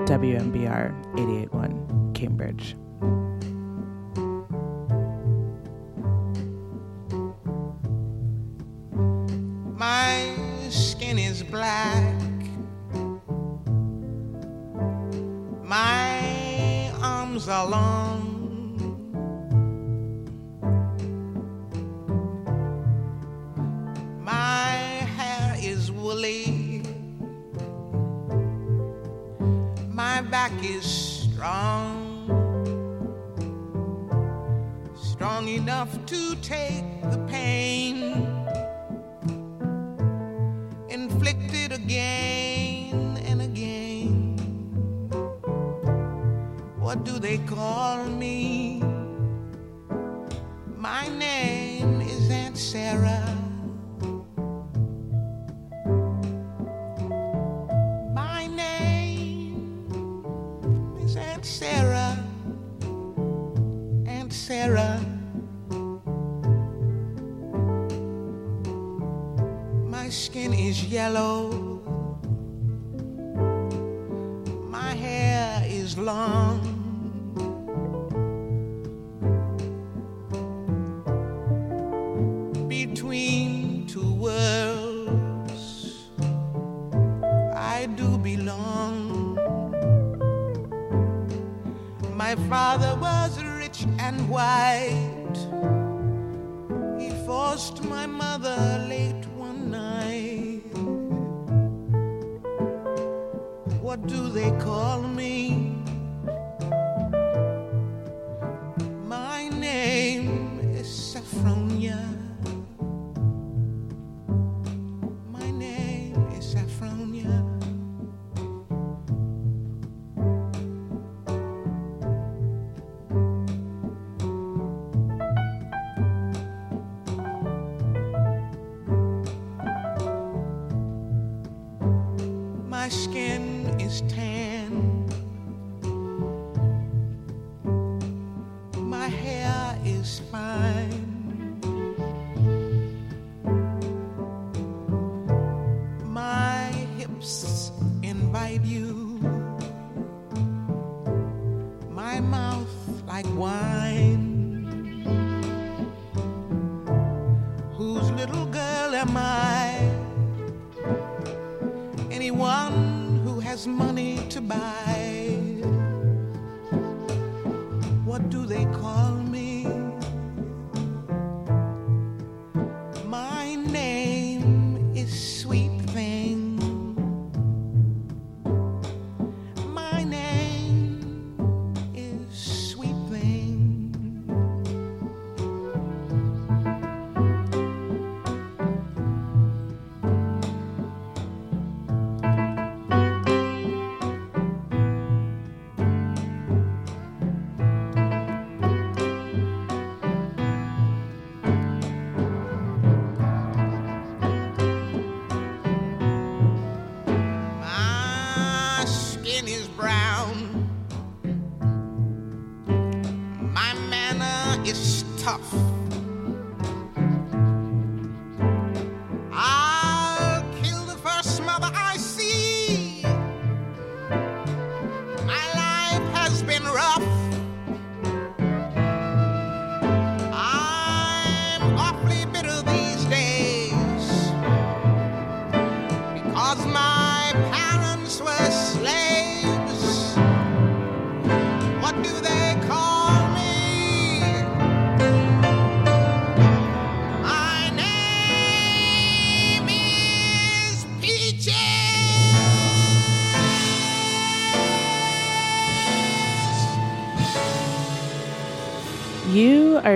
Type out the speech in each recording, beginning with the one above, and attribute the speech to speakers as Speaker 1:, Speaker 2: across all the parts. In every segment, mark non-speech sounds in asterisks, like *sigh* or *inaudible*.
Speaker 1: WMBR 881 Cambridge.
Speaker 2: My skin is black. My arms are long. Back is strong. Strong enough to take the pain inflicted again and again. What do they call me? My name is Aunt Sarah.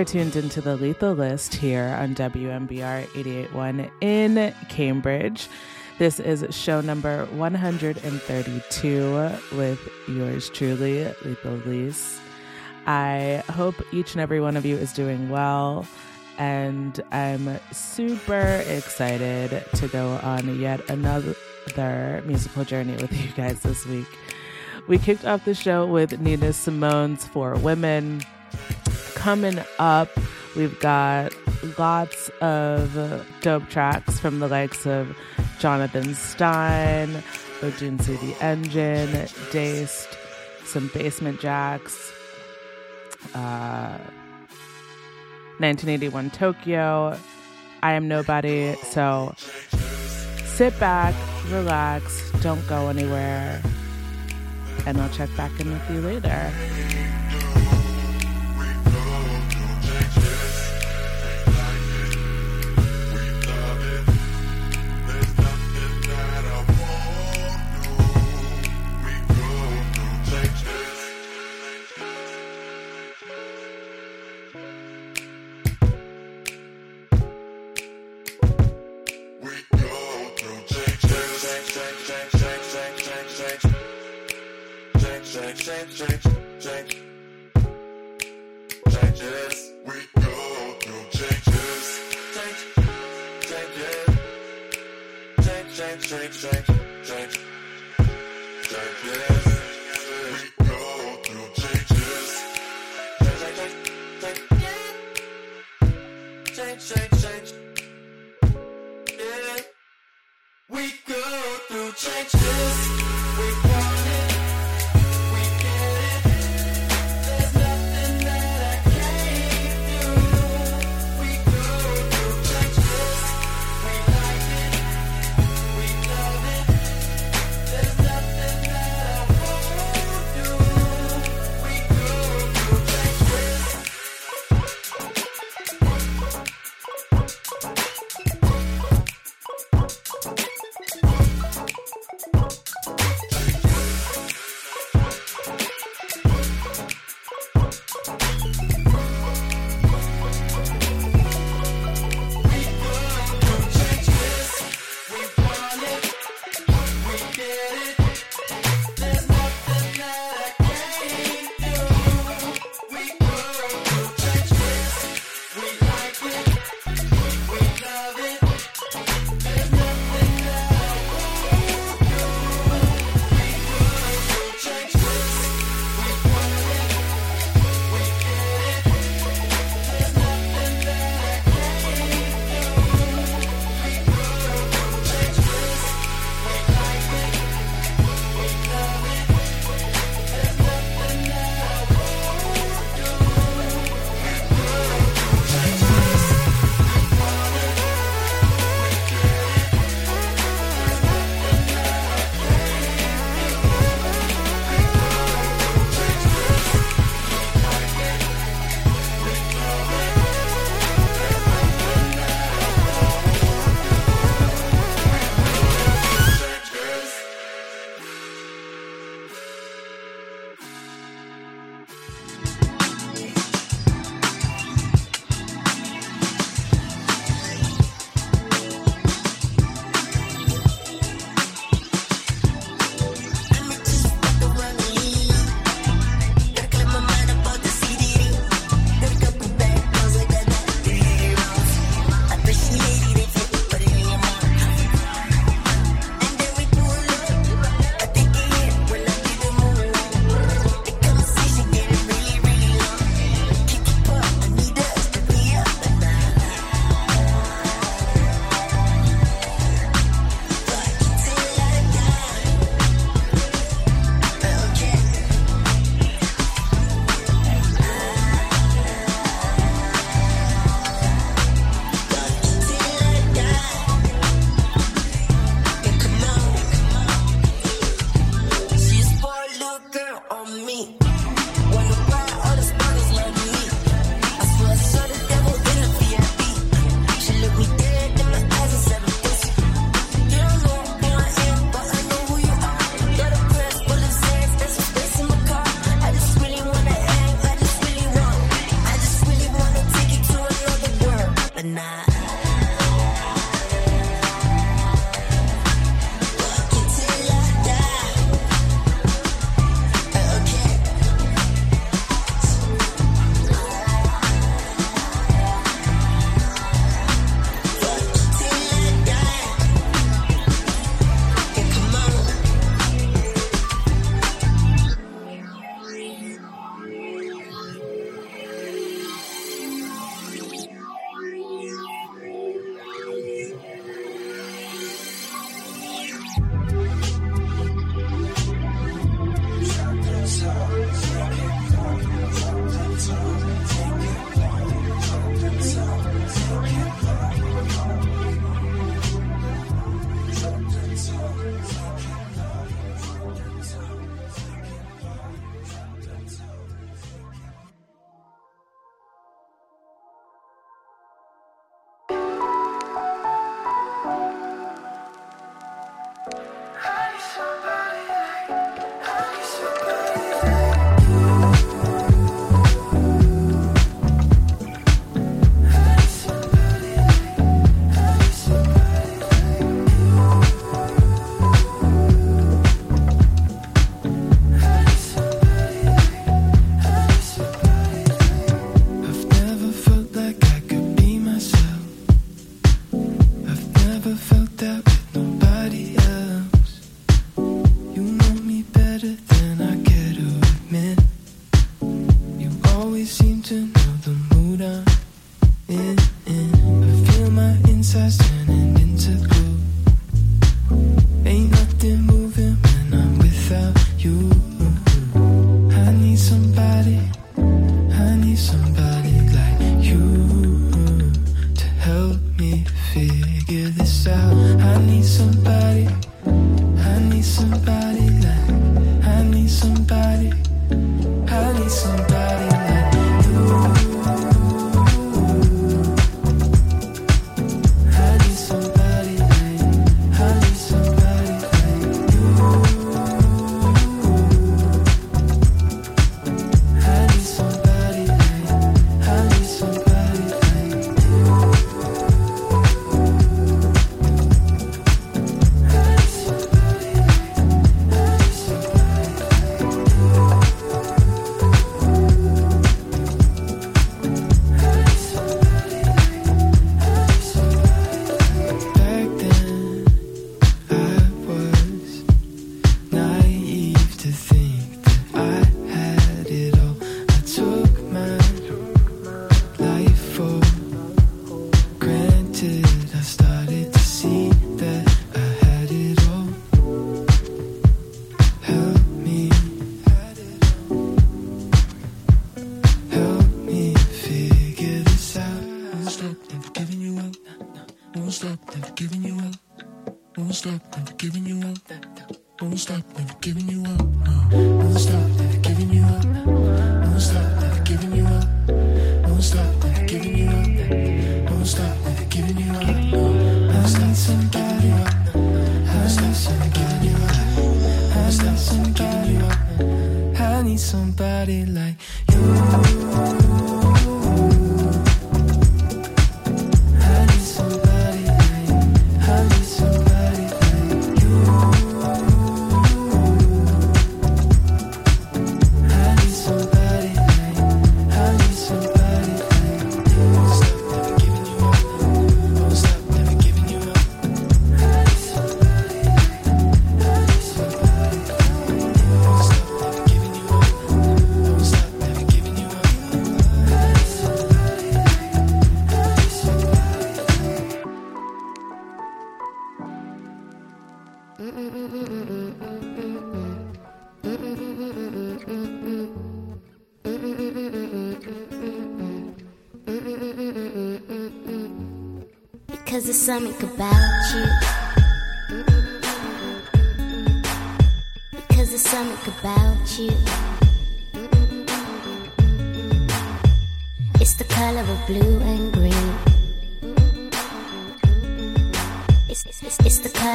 Speaker 1: Are tuned into the Lethal List here on WMBR 881 in Cambridge. This is show number 132 with yours truly, Lethal Lise. I hope each and every one of you is doing well, and I'm super excited to go on yet another musical journey with you guys this week. We kicked off the show with Nina Simone's Four Women. Coming up, we've got lots of dope tracks from the likes of Jonathan Stein, Odunsi the Engine, daste, some Basement Jaxx, uh, 1981 Tokyo, I Am Nobody. So sit back, relax, don't go anywhere, and I'll check back in with you later.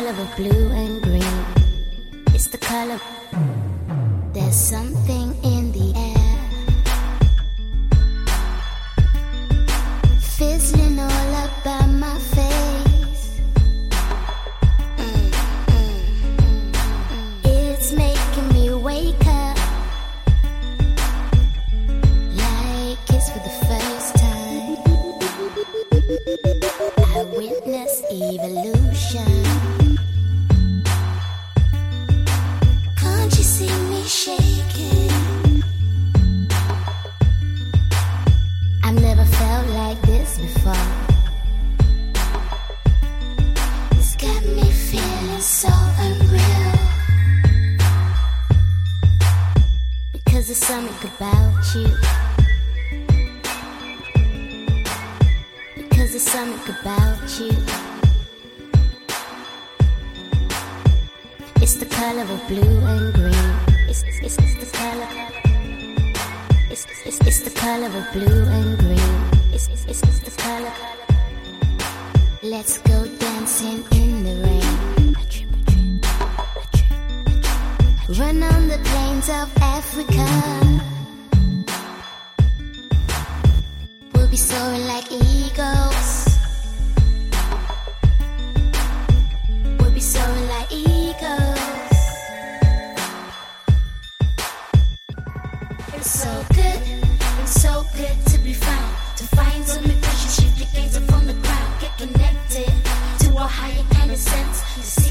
Speaker 3: Of blue Something about you. Because there's something about you. It's the color of blue and green. It's, it's, it's the color. It's, it's, it's the color of blue and green. It's, it's, it's the color. Let's go dancing in Run on the plains of Africa. We'll be soaring like eagles. We'll be soaring like eagles.
Speaker 4: It's so
Speaker 3: good, it's so good to be found. To find some impression, shift your gaze up from the
Speaker 5: ground. Get connected to a higher kind of sense.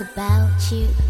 Speaker 5: About you.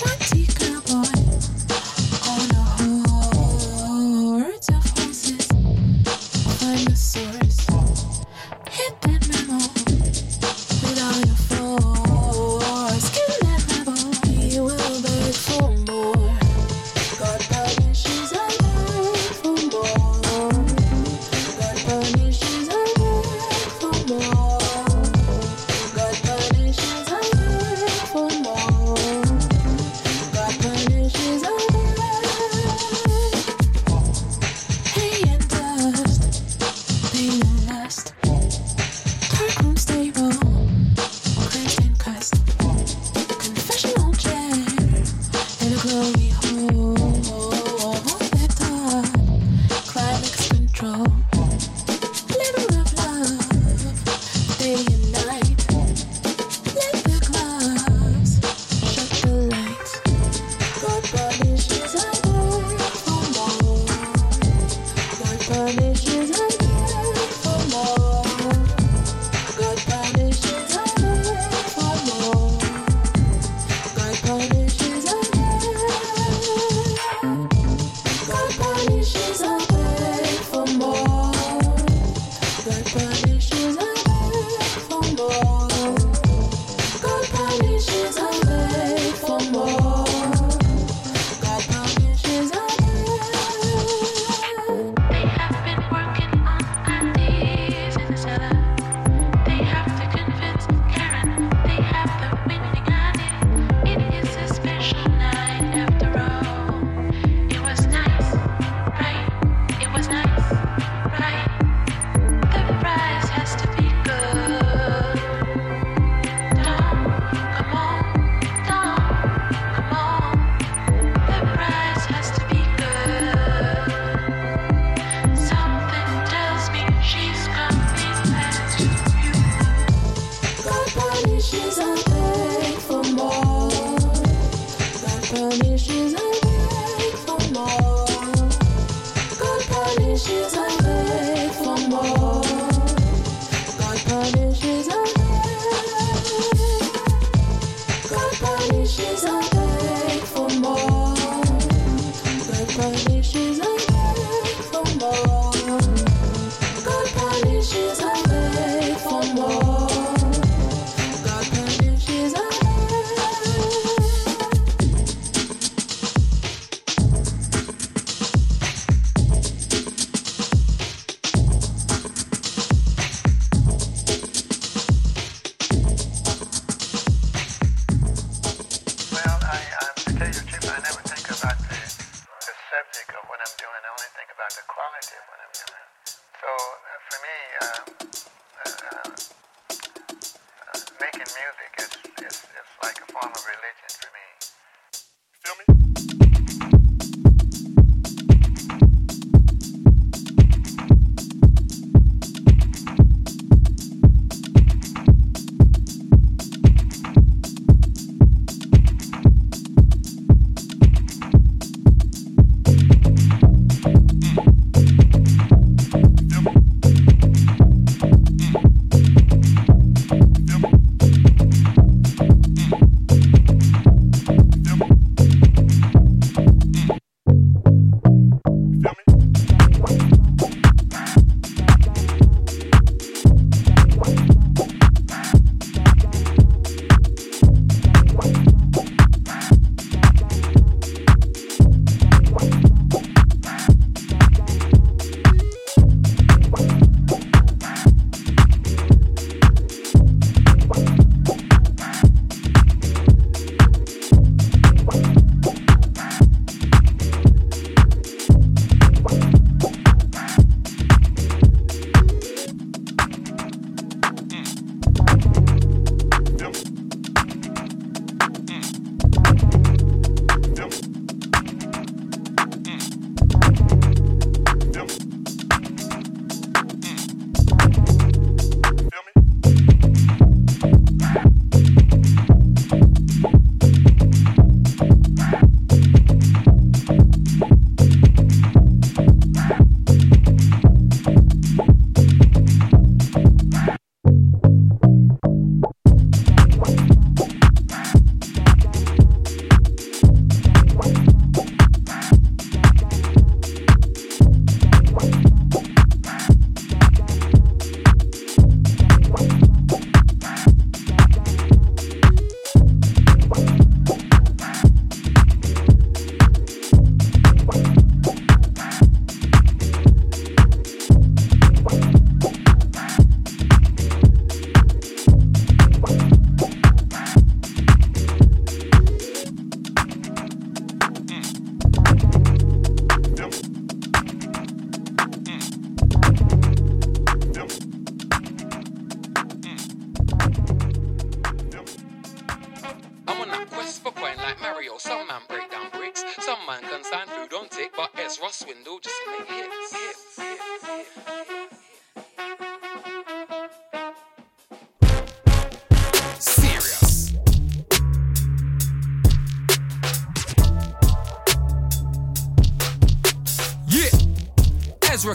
Speaker 5: plenty.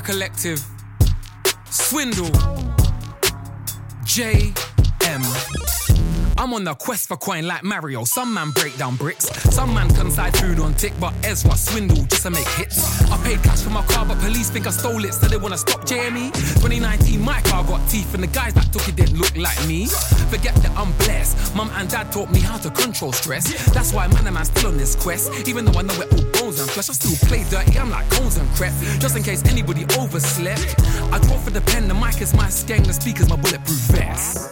Speaker 5: Collective. Swindle. J. M. I'm on the quest for coin like Mario. Some man break down bricks, some man can side food on tick, but Ezra swindle just to make hits. I paid cash for my car, but police think I stole it, so they wanna stop JME. 2019, my car got teeth, and the guys that took it didn't look like me. Forget that I'm blessed. Mum and dad taught me how to control stress. That's why man and man still on this quest. Even though I know we're all flesh, I still play dirty. I'm like cones and crap. Just in case anybody overslept. I draw for the pen, the mic is my skeng, the speaker's my bulletproof vest.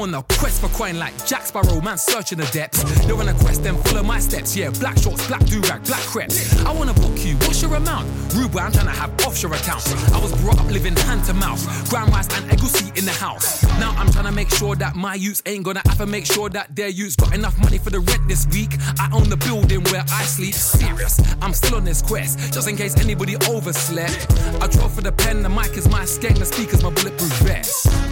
Speaker 5: On a quest for coin like Jack Sparrow, man searching the depths. You're on a quest, then follow my steps. Yeah, black shorts, black do rag, black crepes. I wanna book you, what's your amount? Rude I'm trying to have offshore accounts. I was brought up living hand to mouth, grand rice and egusi in the house. Now I'm trying to make sure that my youths ain't gonna have to make sure that their youths got enough money for the rent this week. I own the building where I sleep. Serious, I'm still on this quest, just in case anybody overslept. I draw for the pen, the mic is my skeng, the speaker's my bulletproof vest.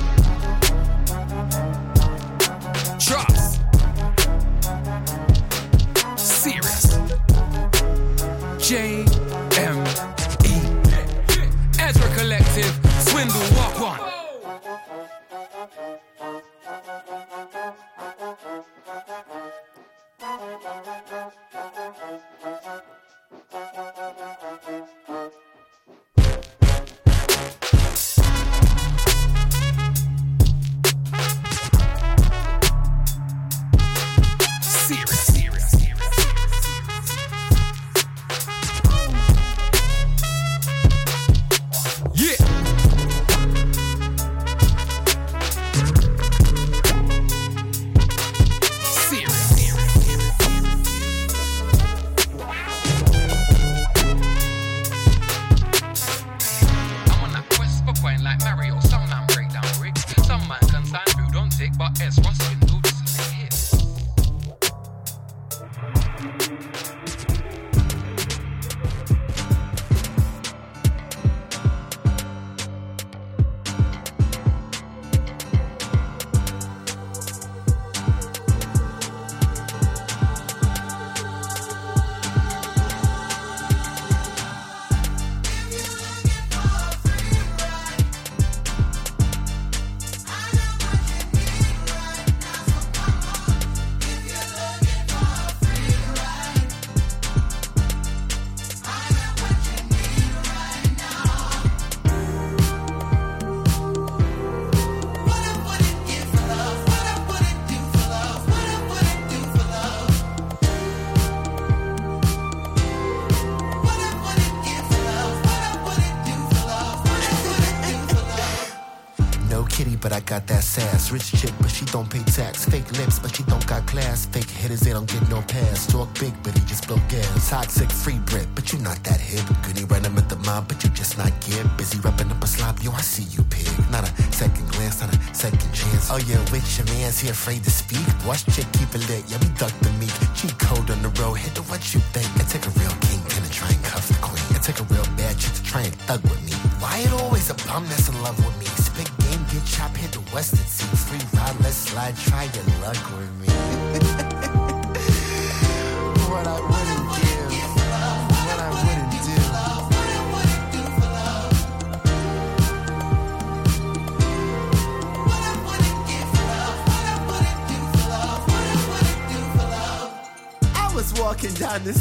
Speaker 6: Rich chick, but she don't pay tax. Fake lips, but she don't got class. Fake hitters, they don't get no pass. Talk big, but he just blow gas. Toxic, free bread, but you not that hip. Goody running with the mob, but you just not get. Busy rubbing up a slob, yo, I see you, pig. Not a second glance, not a second chance. Oh, yeah, with your man's he afraid to speak. Watch chick, keep it lit, yeah, we duck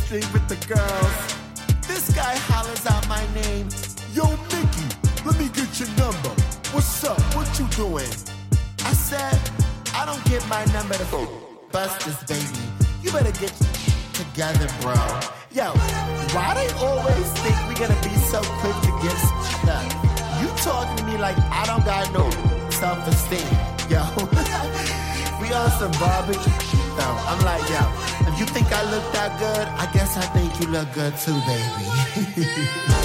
Speaker 6: down look good too, baby. *laughs*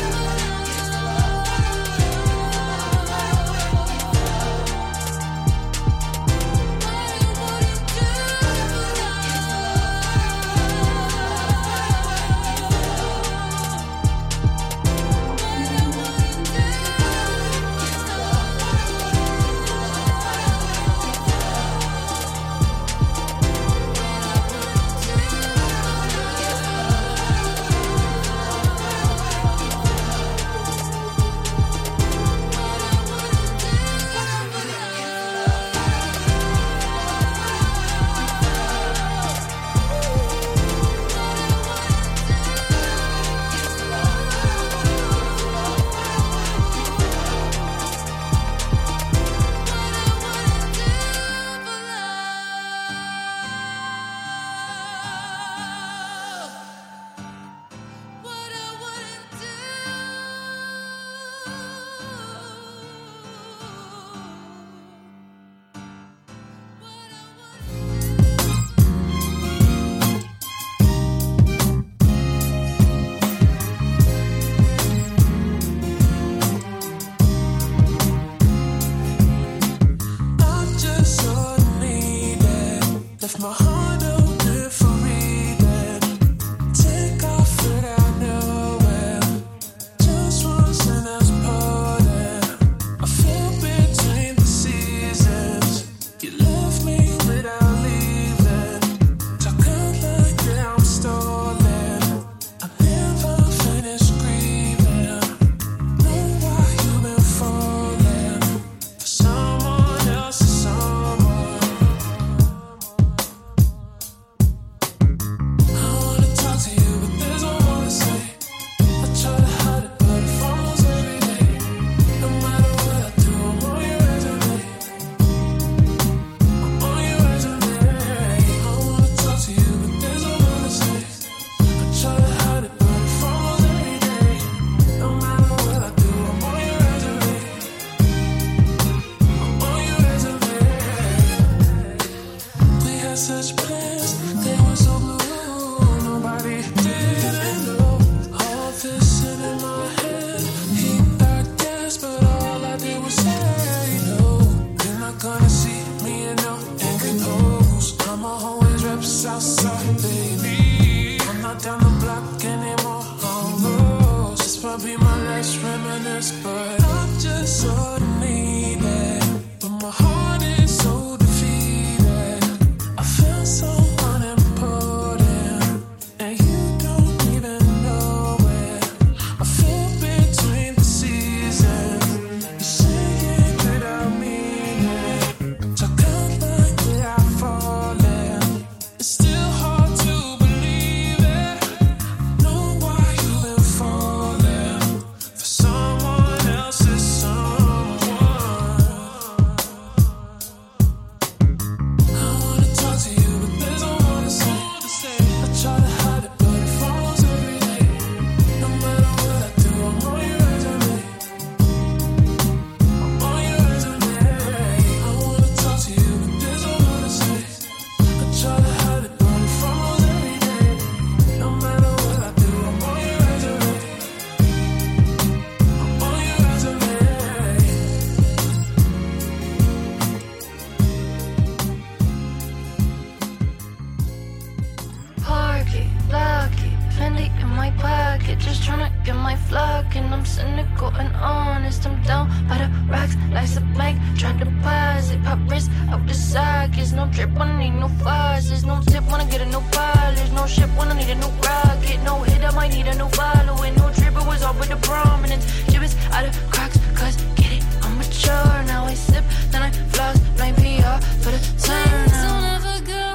Speaker 6: pockets. No trip when I need no faucets. No tip when I get a new polish. No ship when I need a new rocket. No hit, I might need a new following. No trip, it was all with the prominence. Gibbous out of crocs, cause get it, I'm mature. Now I sip, then I floss. Blame PR for the turn. Don't ever go.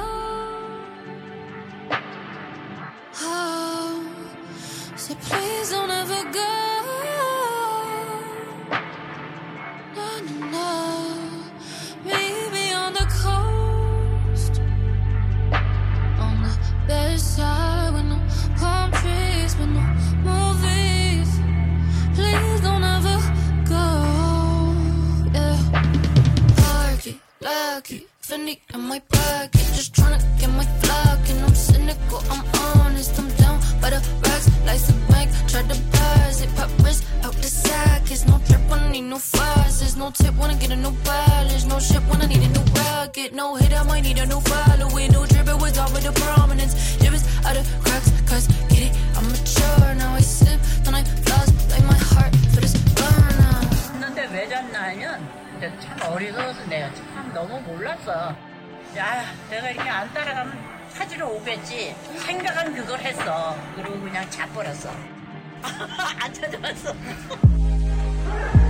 Speaker 6: Oh, so please don't ever go. lucky. Fendi in my pocket, just tryna get my flock. And I'm cynical, I'm honest, I'm down by the. Like some bank, try to buzz it, pop wrist out the sockets. No trip when I need no no tip when I get a new polish, no shit when I need a new rocket. No hit, I might need a new following, new drip, was all with the prominence. Out of cracks, cause get it, I'm mature. Now I sip, then I floss, like my heart for this burner. 너무 몰랐어. 야, 내가 이렇게 안 따라가면 사지로 오겠지. 생각은 그걸 했어. 그리고 그냥 자버렸어. *laughs* 안 찾아왔어. *laughs*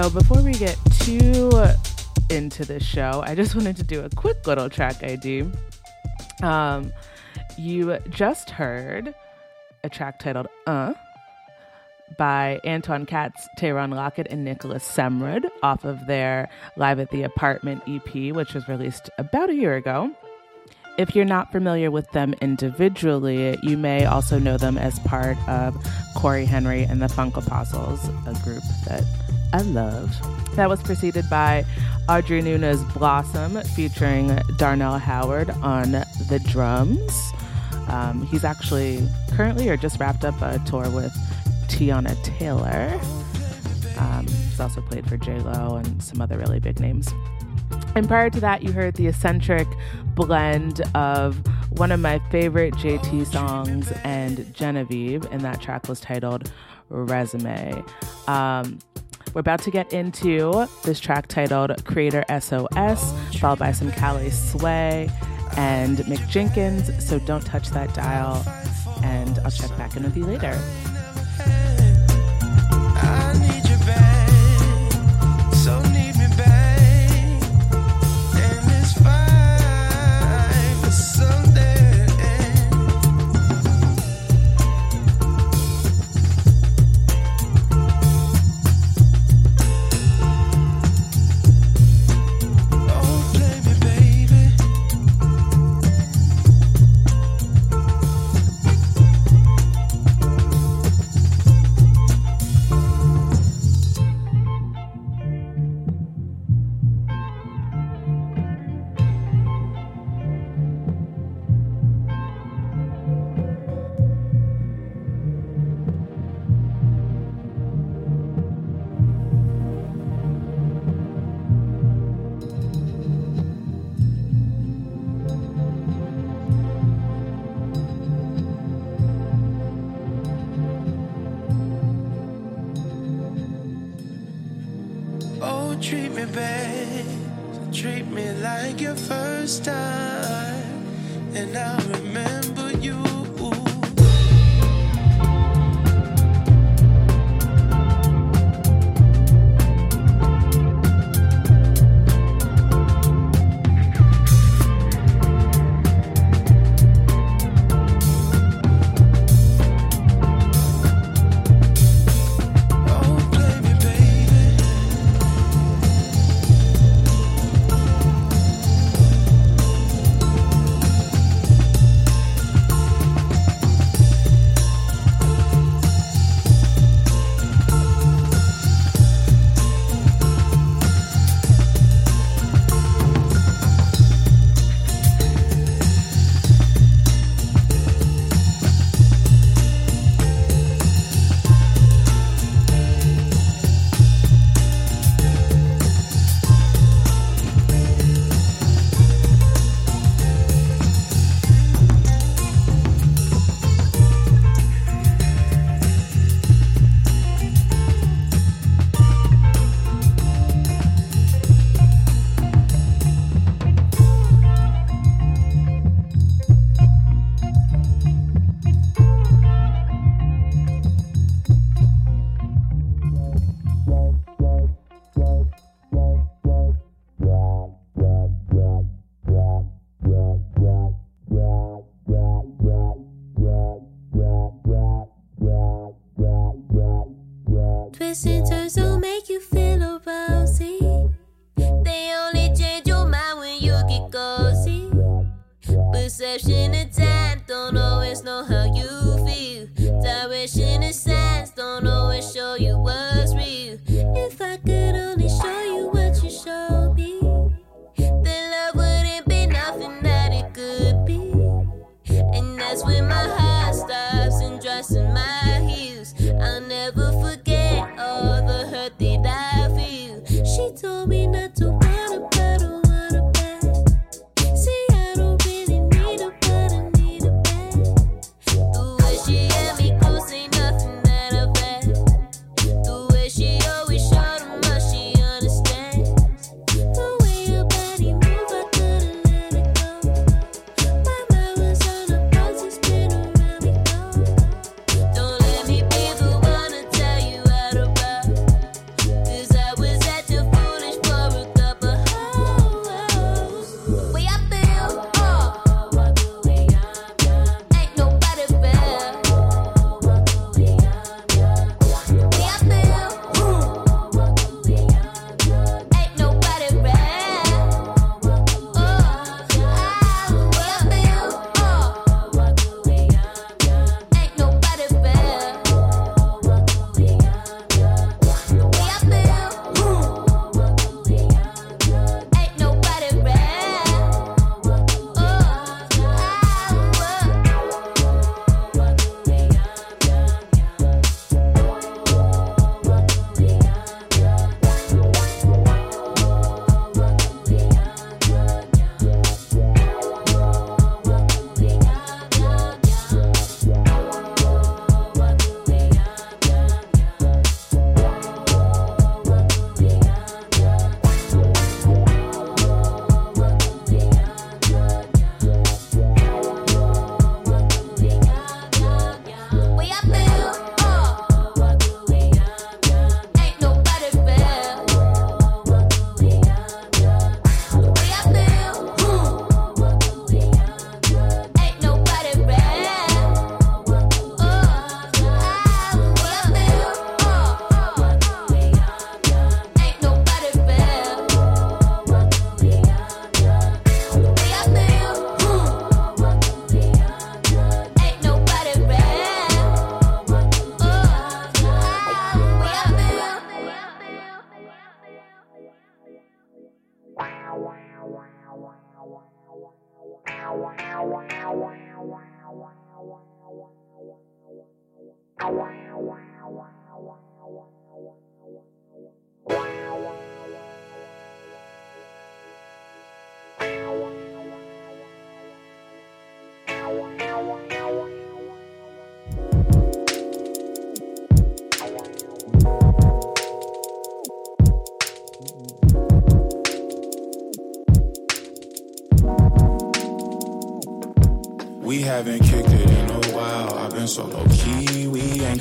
Speaker 1: So before we get too into the show, I just wanted to do a quick little track ID. Um, you just heard a track titled "Uh" by Anton Katz, TaRon Lockett, and Nicholas Semrad off of their Live at the Apartment EP, which was released about a year ago. If you're not familiar with them individually, you may also know them as part of Cory Henry and the Funk Apostles, a group that I love. That was preceded by Audrey Nuna's Blossom featuring Darnell Howard on the drums. Um, he's actually currently or just wrapped up a tour with Teyana Taylor. Um, he's also played for J Lo and some other really big names. And prior to that, you heard the esentrik blend of one of my favorite JT songs and jenevieve, and that track was titled Resume. Um, we're about to get into this track titled Creator SOS, followed by some Kalisway and Mick Jenkins. So don't touch that dial, and I'll check back in with you later.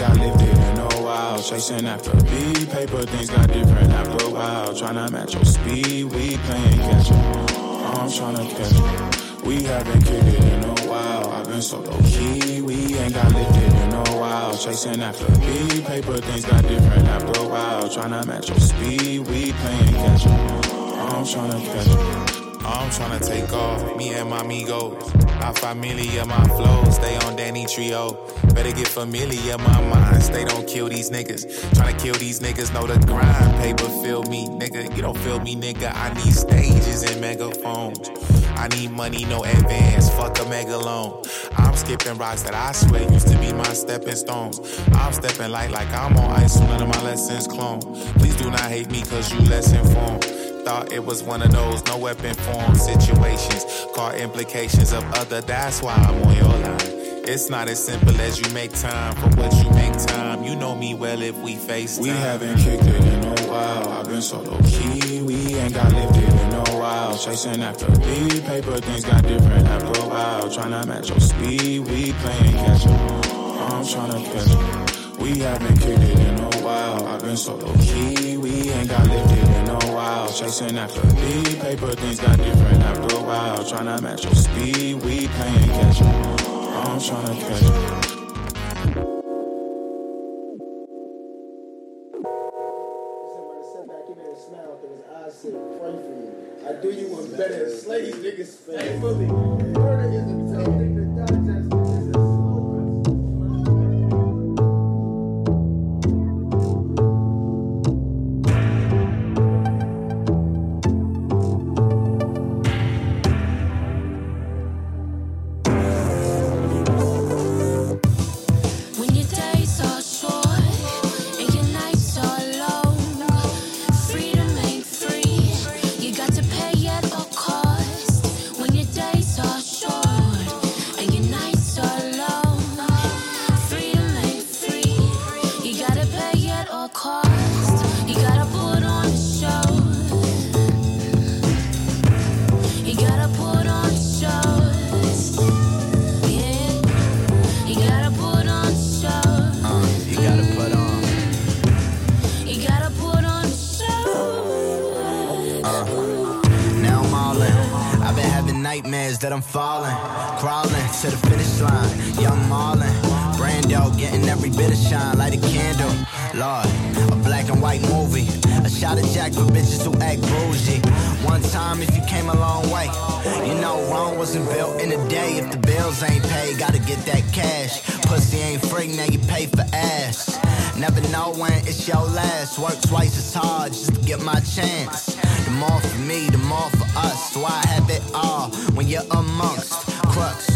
Speaker 7: Uh-huh, we ain't got lifted in a while. Chasing after B paper, things got different after a while. Tryna match your speed, we playing catch up. Uh-huh, I'm tryna catch up. We haven't kicked it in a while. I've been so low key, we ain't got lifted in a while. Chasing after B paper, things got different after a while. Tryna match your speed, we playing catch up. I'm tryna catch up. I'm tryna take off, me and my amigos. La familia, my flow, stay on Danny Trejo. Better get familiar, my mind, stay don't kill these niggas. Tryna kill these niggas, know the grind. Paper feel me, nigga. You don't feel me, nigga. I need stages and megaphones. I need money, no advance. Fuck a mega loan. I'm skipping rocks that I swear used to be my stepping stones. I'm stepping light like I'm on ice, none of my lessons clone. Please do not hate me, cause you less informed. Thought it was one of those no weapon form situations. Caught implications of other, that's why I'm on your line. It's not as simple as you make time for what you make time. You know me well if we face We haven't kicked it in a while. I've been so low key. We ain't got lifted in a while. Chasing after B paper, things got different after a while. Tryna match your speed. We playing catch up. I'm tryna catch up. We haven't kicked it in a while. I've been so low key. We ain't got lifted in a while. Chasing after B paper, things got different after a while. Tryna match your speed. We playing catch up. I'm tryna catch up.
Speaker 8: I do you one better slave niggas faithfully. Murder is a tough thing to digest.
Speaker 9: Falling, crawling to the finish line. Young Marlon, Brando getting every bit of shine, light a candle. Lord, a black and white movie. A shot of Jack for bitches who act bougie. One time if you came a long way, you know Rome wasn't built in a day. If the bills ain't paid, gotta get that cash. Pussy ain't free, now you pay for ass. Never know when it's your last. Work twice as hard just to get my chance. More for me, the more for us. So I have it all when you're amongst crux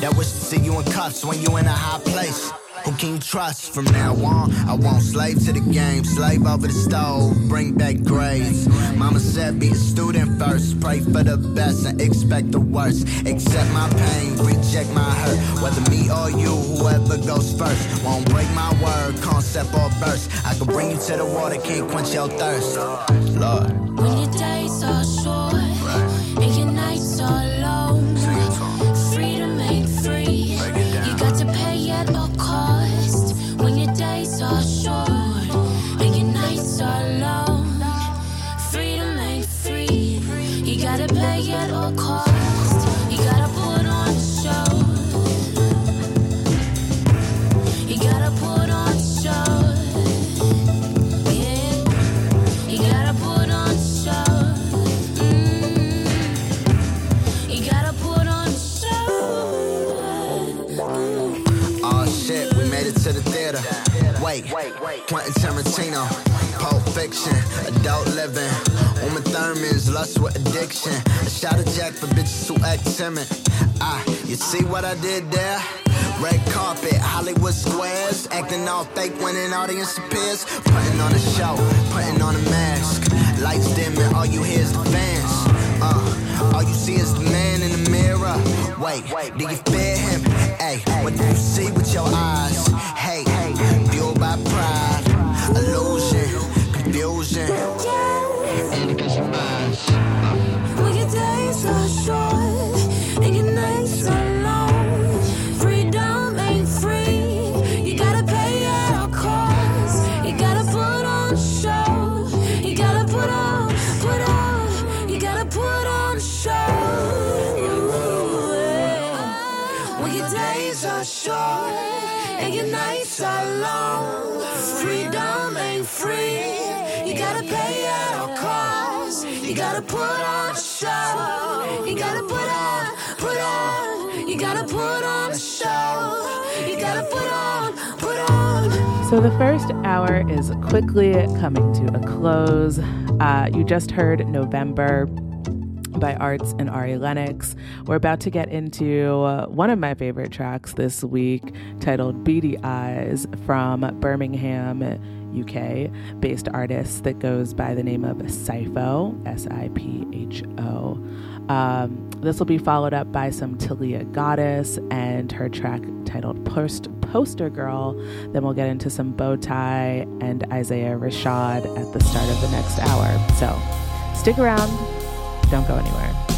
Speaker 9: that wish to see you in cuffs when you're in a high place. Who can you trust from now on? I won't slave to the game, slave over the stove, bring back grades. Mama said be a student first, pray for the best and expect the worst. Accept my pain, reject my hurt. Whether me or you, whoever goes first. Won't break my word, concept or burst. I can bring you to the water, can't quench your thirst. Lord. Theater. Wait, Quentin Tarantino, Pulp Fiction, adult living. Uma Thurman's lust with addiction. A shot of Jack for bitches who act timid. Ah, you see what I did there? Red carpet, Hollywood squares, acting all fake when an audience appears. Putting on a show, putting on a mask. Lights dimming, all you hear is the fans. Uh, all you see is the man in the mirror. Wait, do you fear him? Hey, what do you see with your eyes? Hey, fueled by pride, illusion, confusion.
Speaker 10: Put on a show. You gotta put on, put on. You gotta put on a show. You gotta put on, put on.
Speaker 1: So the first hour is quickly coming to a close. Uh, you just heard November by ARTZ and Ari Lennox. We're about to get into uh, one of my favorite tracks this week titled Beady Eyes from Birmingham, UK, based artist that goes by the name of Sipho, S I P H O. Um, this will be followed up by some Talia Goddess and her track titled Post Poster Girl. Then we'll get into some Bowtye and Isaiah Rashad at the start of the next hour. So stick around, don't go anywhere.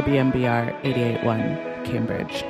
Speaker 11: WMBR 881 Cambridge.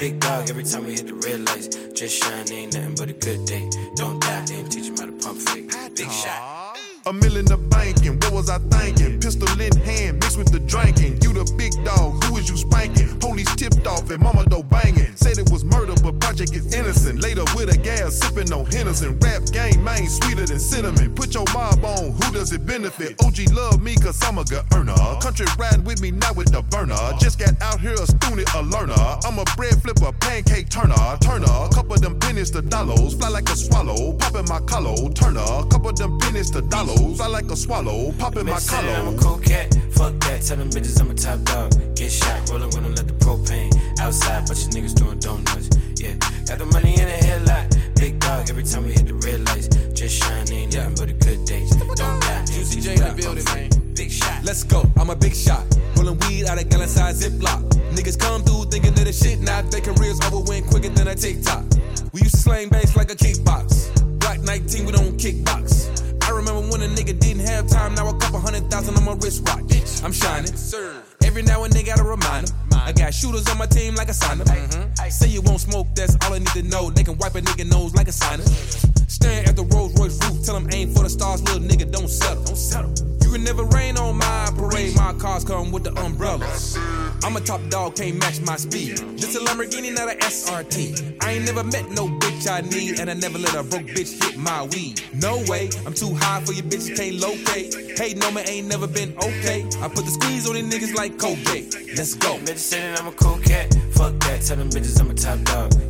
Speaker 12: Big dog every time we hit the red lights. Just shine, ain't nothing but a good day.
Speaker 13: dollars. I like a swallow, poppin' my collar.
Speaker 12: I'm a coquette, fuck that. Tell them bitches I'm a top dog. Get shot, rolling with them, let the propane outside, but
Speaker 5: you niggas do can't match my speed. This a Lamborghini, not a SRT. I ain't never met no bitch I need, and I never let a broke bitch hit my weed. No way, I'm too high for your bitch, can't locate. Hey, no man, ain't never been okay. I put the squeeze on these niggas like cocaine. Let's go.
Speaker 12: Bitches saying I'm a cool cat. Fuck that, tell them bitches I'm a top dog.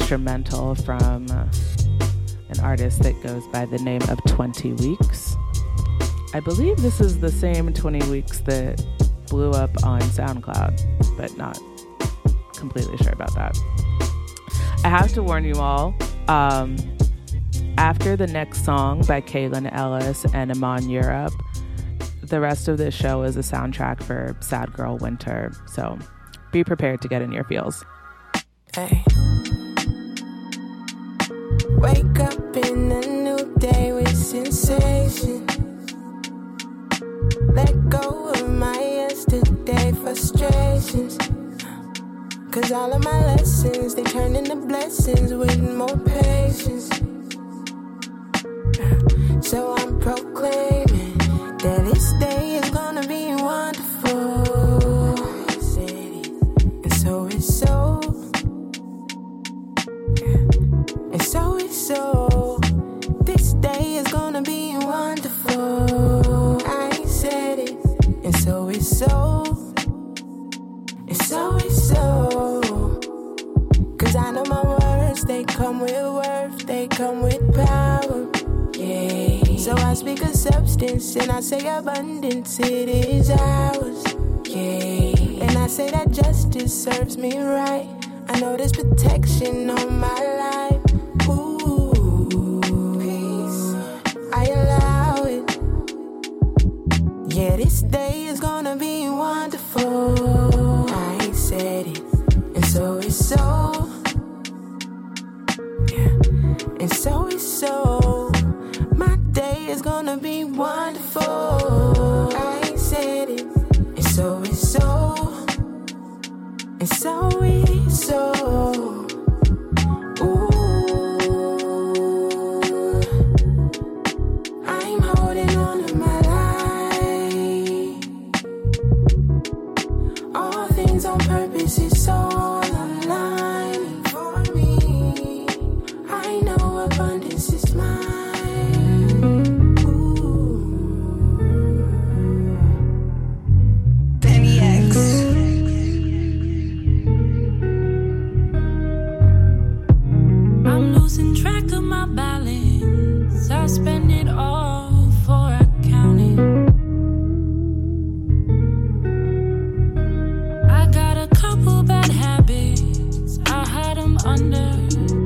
Speaker 1: Instrumental from an artist that goes by the name of 20 Weeks. I believe this is the same 20 Weeks that blew up on SoundCloud, but not completely sure about that. I have to warn you all. Um, after the next song by Kaelin Ellis and Iman Europe, the rest of this show is a soundtrack for Sad Girl Winter. So be prepared to get in your feels.
Speaker 14: Hey. Wake up in a new day with sensation. Let go of my yesterday frustrations. Cause all of my lessons, they turn into blessings with more patience. So I'm proclaiming that this day is come with power. Yeah. So I speak of substance and I say abundance, it is ours. Yeah. And I say that justice serves me right. I know there's protection on my life. Ooh, peace. I allow it. Yeah, this day is gonna be wonderful. I said it, and so it's so. So. My day is gonna be wonderful.
Speaker 15: Under,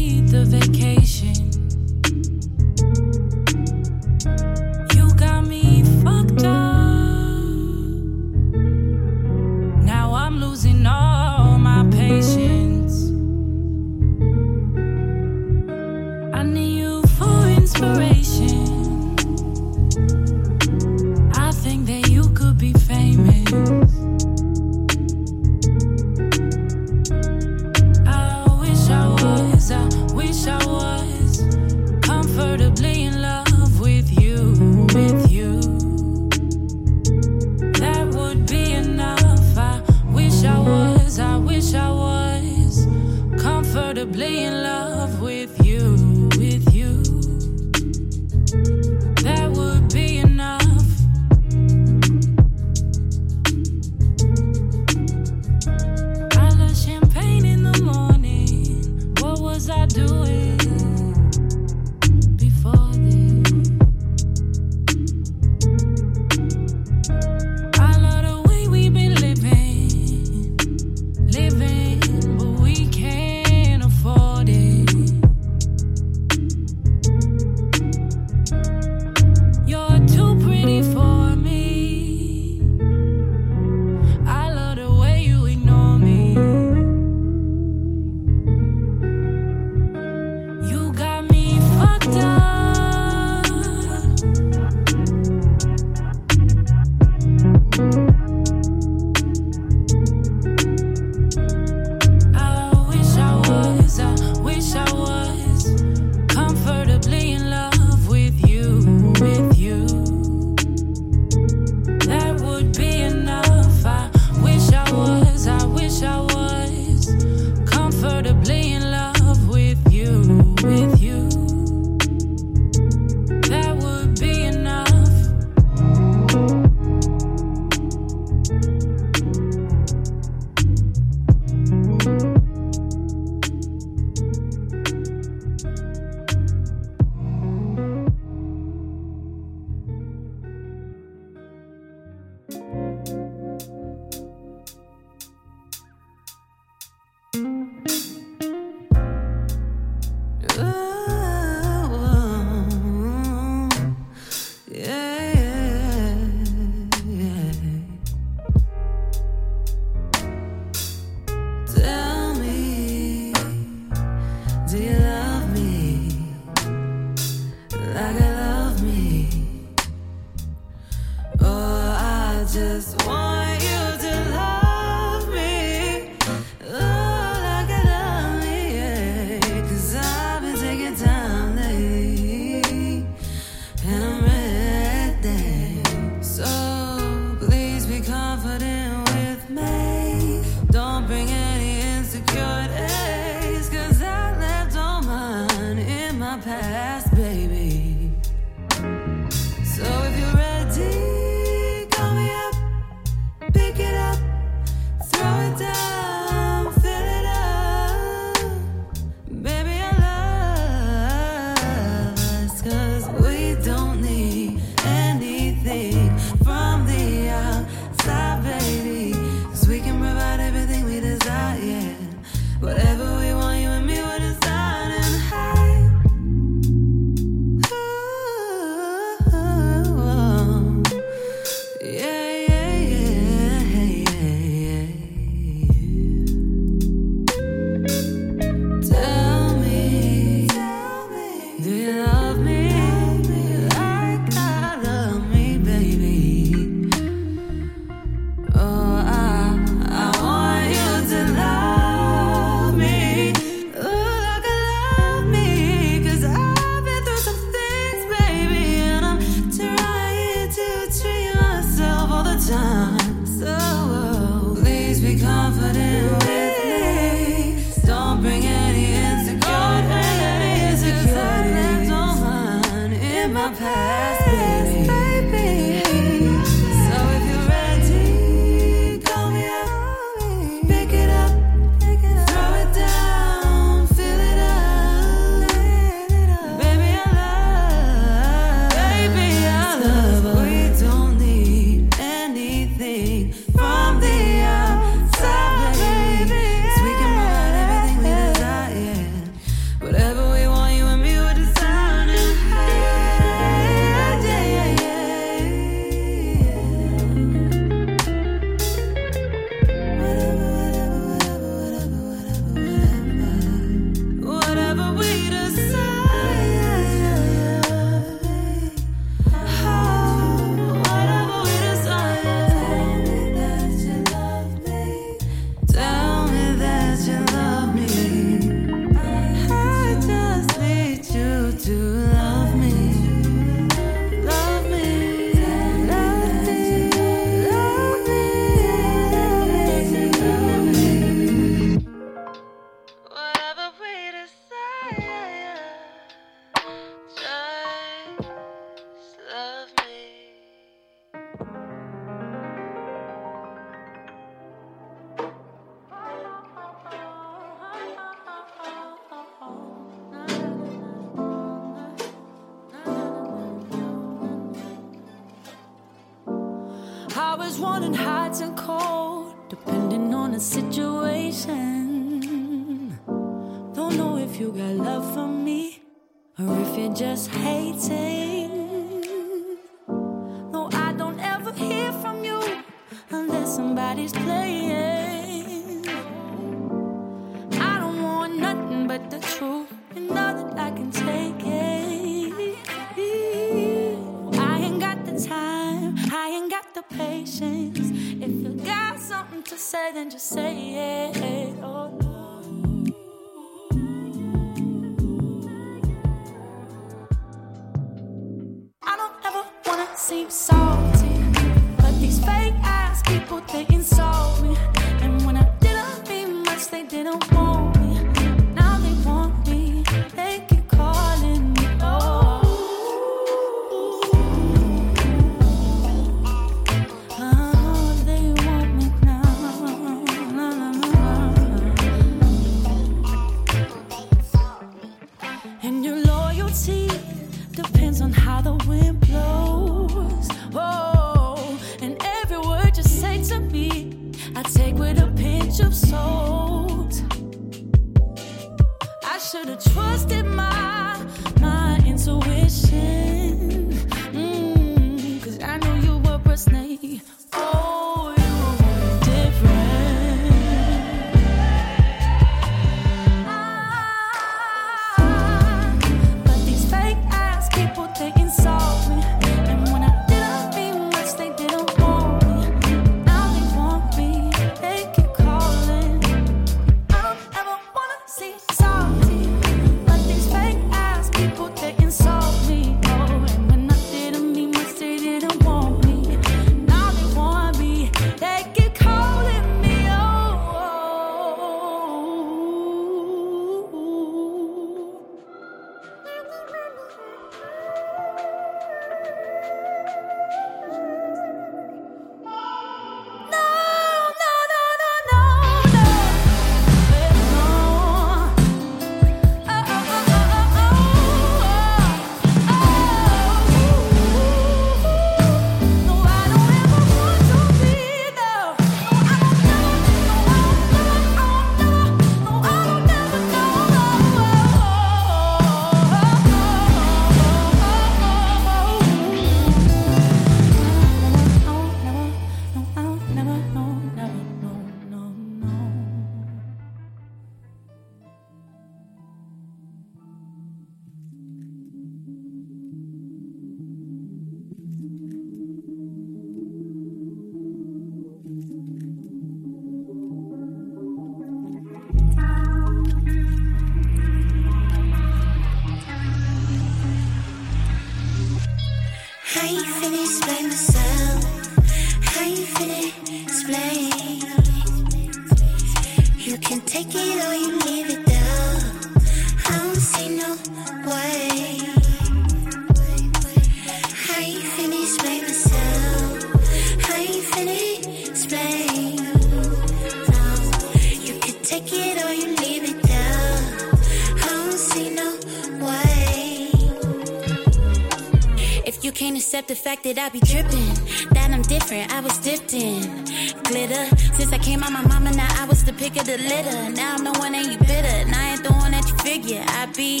Speaker 15: I be
Speaker 3: tripping. That I'm different, I was dipped in glitter. Since I came out my mama, now I was the pick of the litter. Now I'm the one that you bitter, and I ain't the one that you figure. I be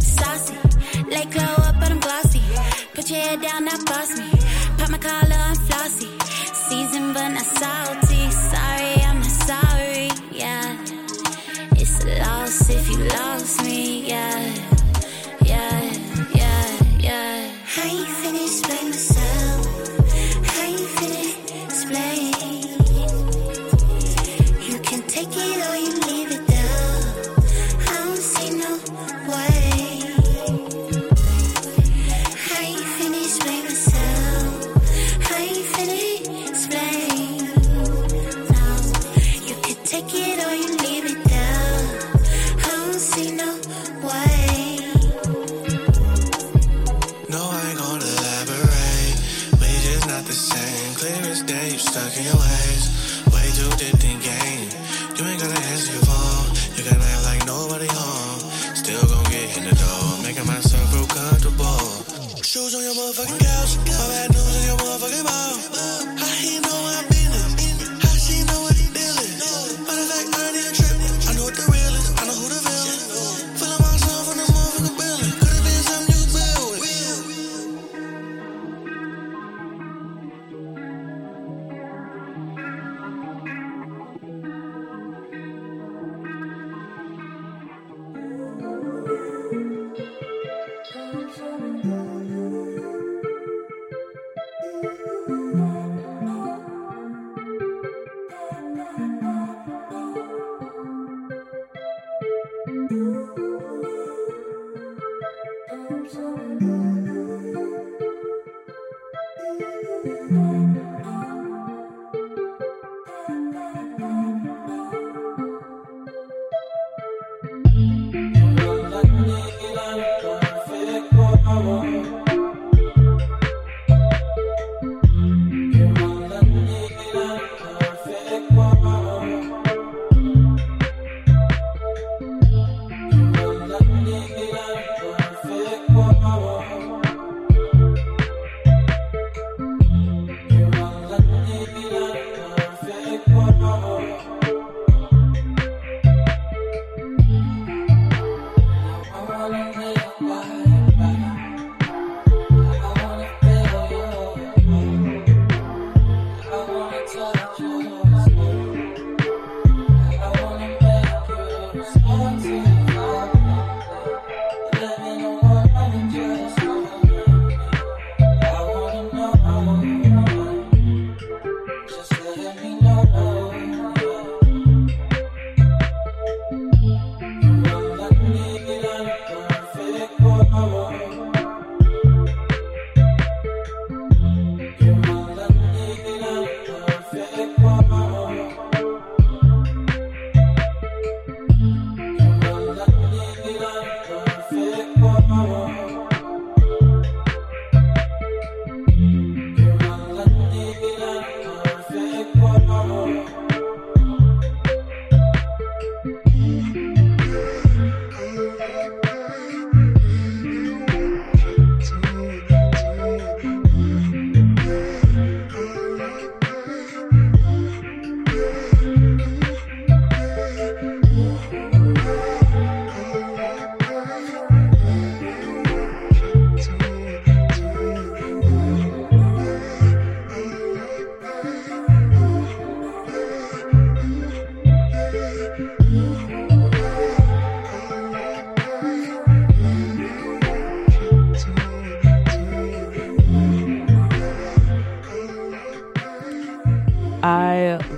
Speaker 3: saucy, lay glow up, but I'm glossy. Put your head down, now boss me. Pop my collar, I'm flossy. Seasoned but not salty.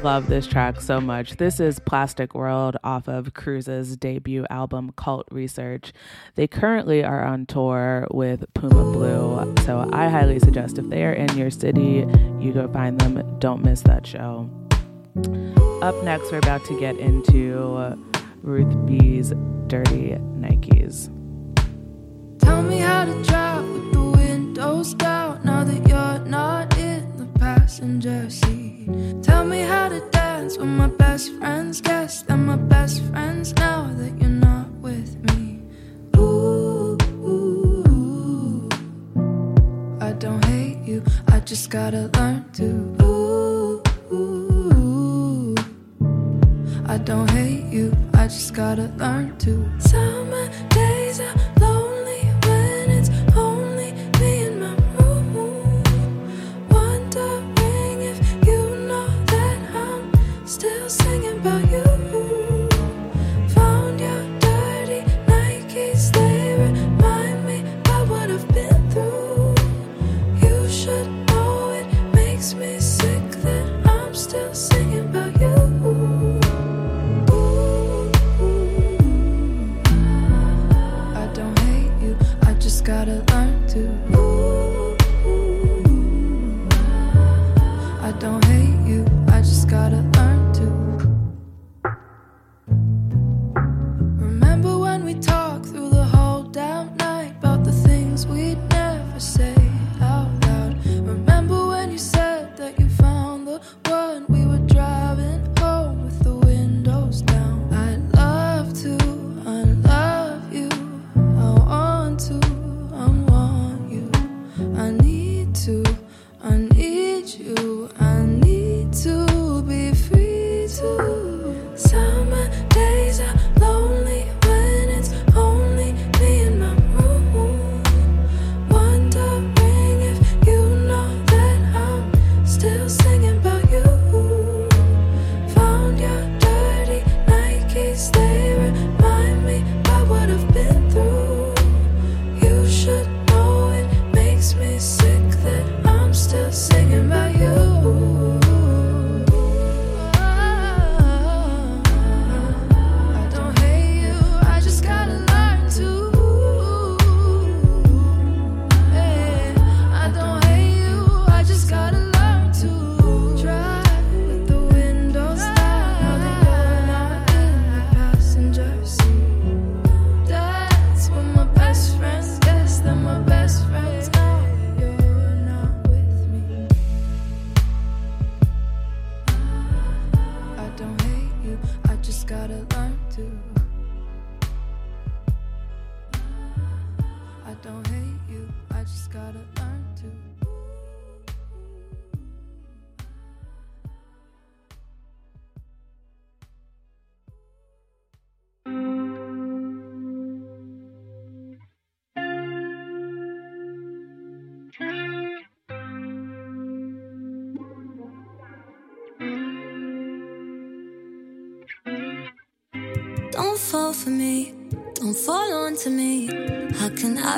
Speaker 1: Love this track so much. This is Plastic World off of Cruise's debut album, Cult Research. They currently are on tour with Puma Blue, so I highly suggest if they are in your city, you go find them. Don't miss that show. Up next, we're about to get into Ruth B's Dirty Nikes.
Speaker 10: Tell me how to drive with the windows down now that you're not passenger seat. Tell me how to dance with my best friends. Guess they're my best friends now that you're not with me. Ooh, ooh, I don't hate you, I just gotta learn to. Ooh, ooh, I don't hate you, I just gotta learn to. Summer days are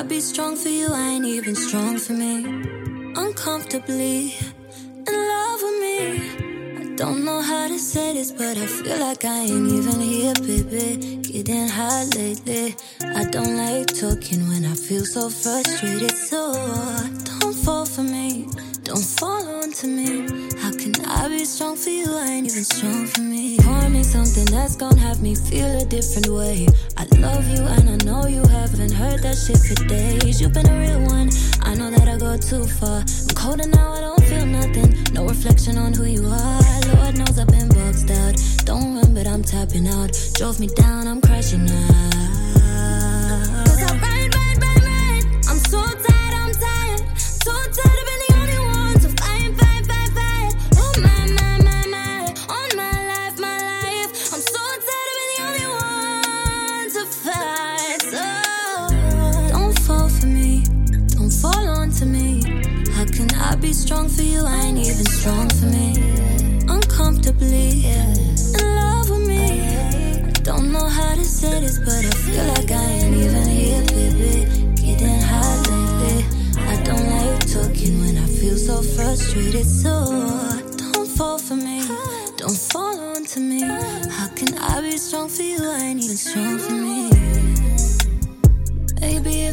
Speaker 16: Can be strong for you? I ain't even strong for me. Uncomfortably in love with me. I don't know how to say this, but I feel like I ain't even here, baby. Getting high lately. I don't like talking when I feel so frustrated. So don't fall for me, don't fall onto me. Strong for you? Ain't even strong for me. Pour me something that's gonna have me feel a different way. I love you and I know you haven't heard that shit for days. You've been a real one. I know that I go too far. I'm colder now, I don't feel nothing. No reflection on who you are. Lord knows I've been boxed out. Don't run, but I'm tapping out. Drove me down, I'm crashing out.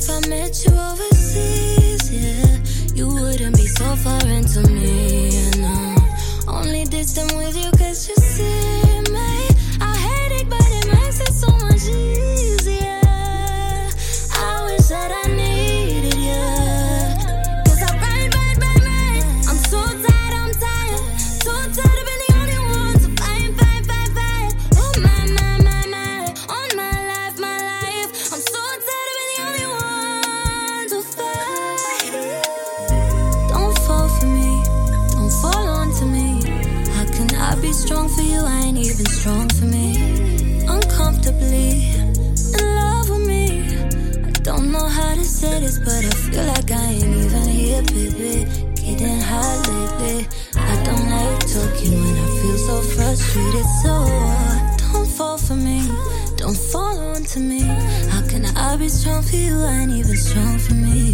Speaker 17: if I met you overseas, yeah, you wouldn't be so far into me. You know? Only distant with you. treat it so Don't fall for me, don't fall onto me. How can I be strong for you? I ain't even strong for me.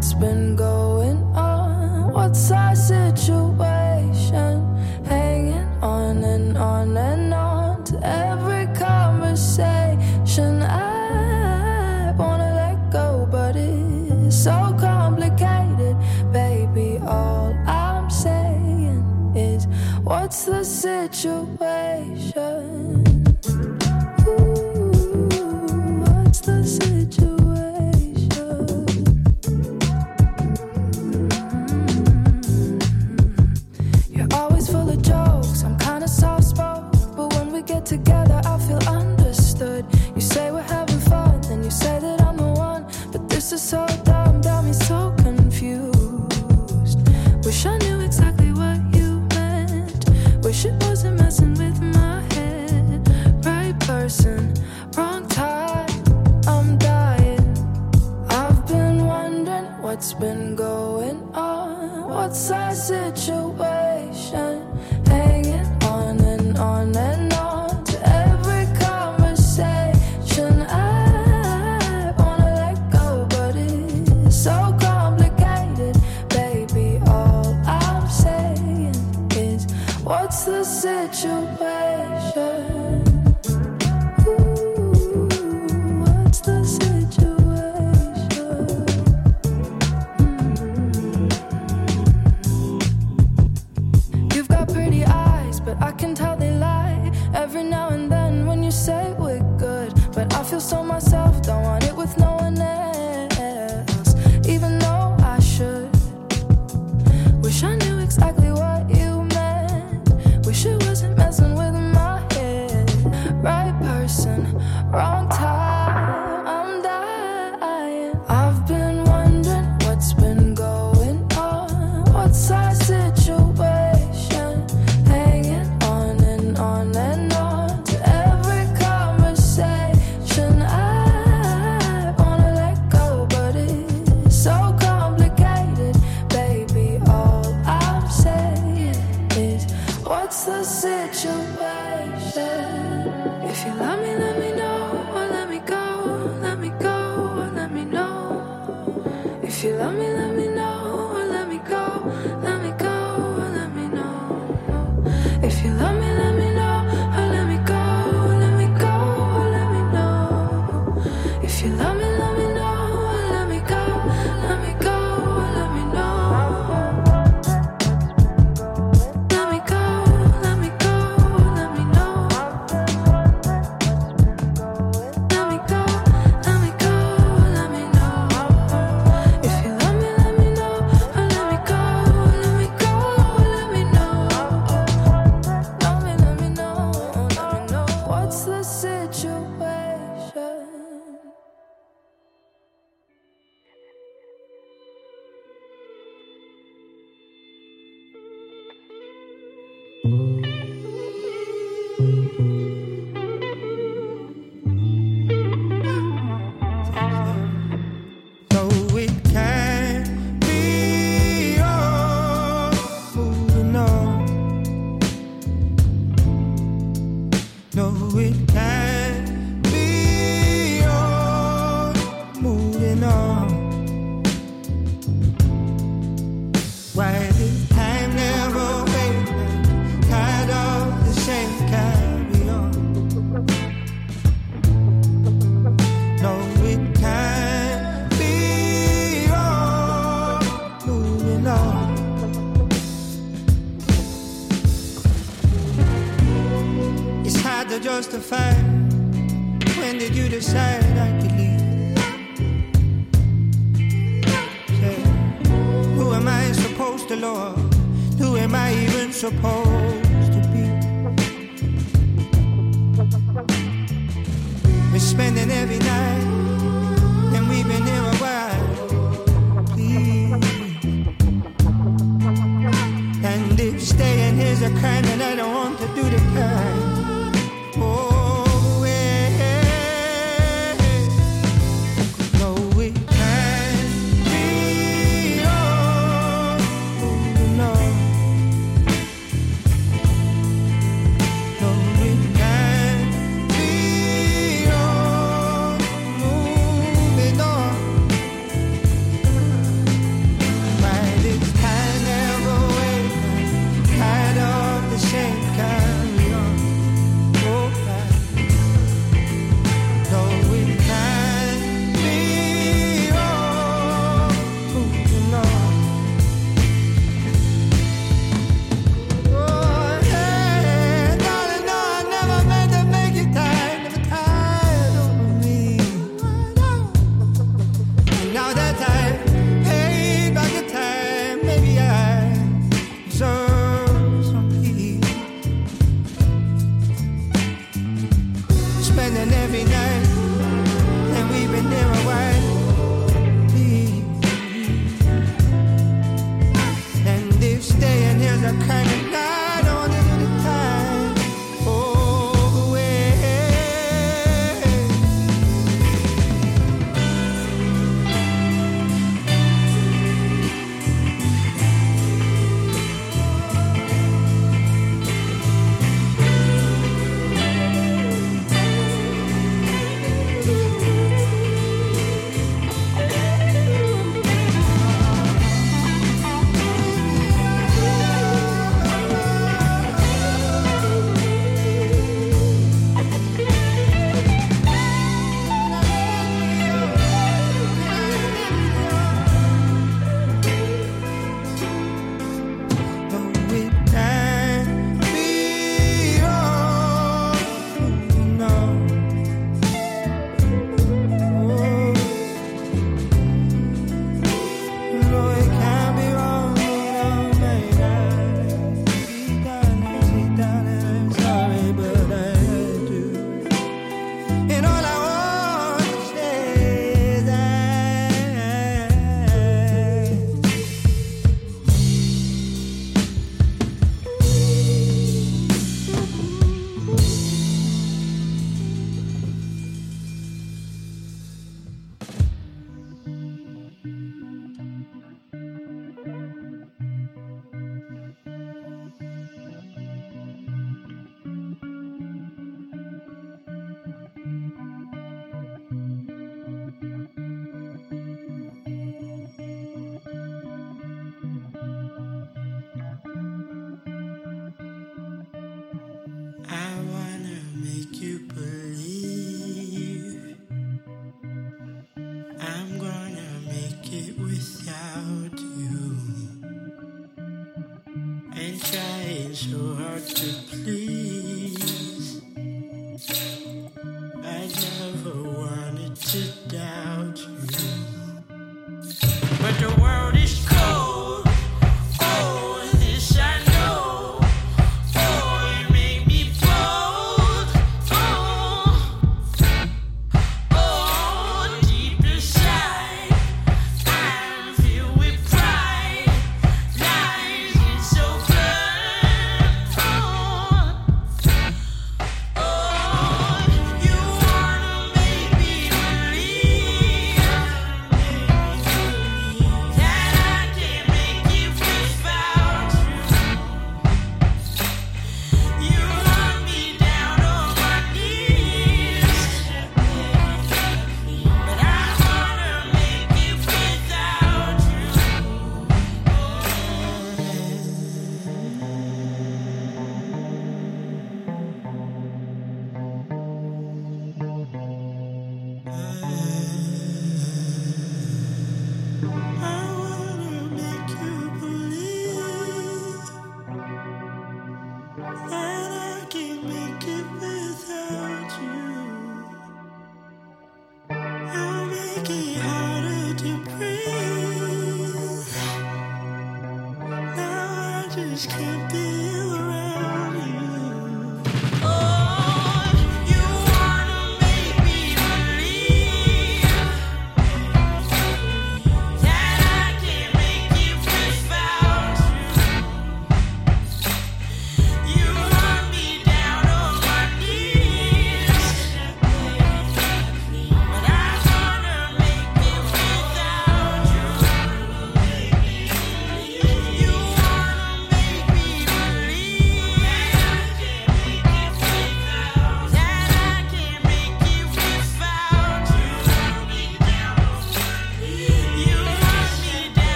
Speaker 17: What's
Speaker 18: been
Speaker 10: going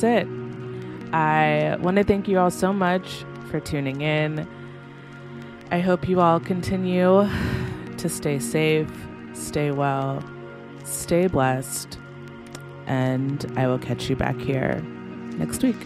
Speaker 1: that's it. I want to thank you all so much for tuning in. I hope you all continue to stay safe, stay well, stay blessed, and I will catch you back here next week.